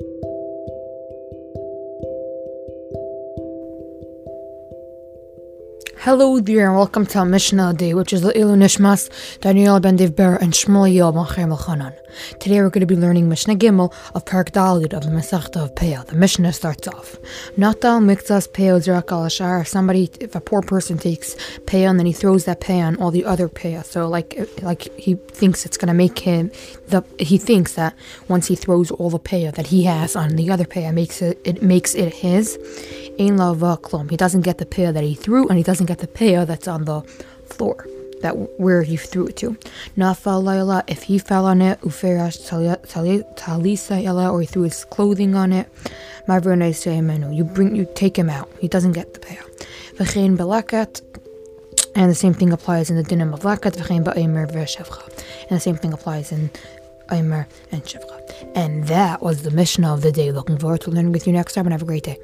Thank you. Hello there, and welcome to Mishnah Day, which is the Ilu Nishmas, Daniel ben Dov Ber, and Shmuel Yochanan. Today we're going to be learning Mishnah Gimel of Parak Dalid of the Masechta of Peah. The Mishnah starts off. Natal mikzas Peah zerak al ashar. If somebody, if a poor person takes Peah and then he throws that Peah on all the other Peah, so like like he thinks it's going to make him, the he thinks that once he throws all the Peah that he has on the other Peah, makes it, it makes it his. Ein lava klom. He doesn't get the Peah that he threw, and he doesn't get the Peah that's on the floor that where he threw it to. Nafal laila, if he fell on it, uferash talisa yala, or he threw his clothing on it, you bring you take him out. He doesn't get the payout. V'chein belakat, and the same thing applies in the dinim of lakat. Ba'emer v'shevcha, and the same thing applies in Aimer and Shivcha. And that was the Mishnah of the day. Looking forward to learning with you next time and have a great day.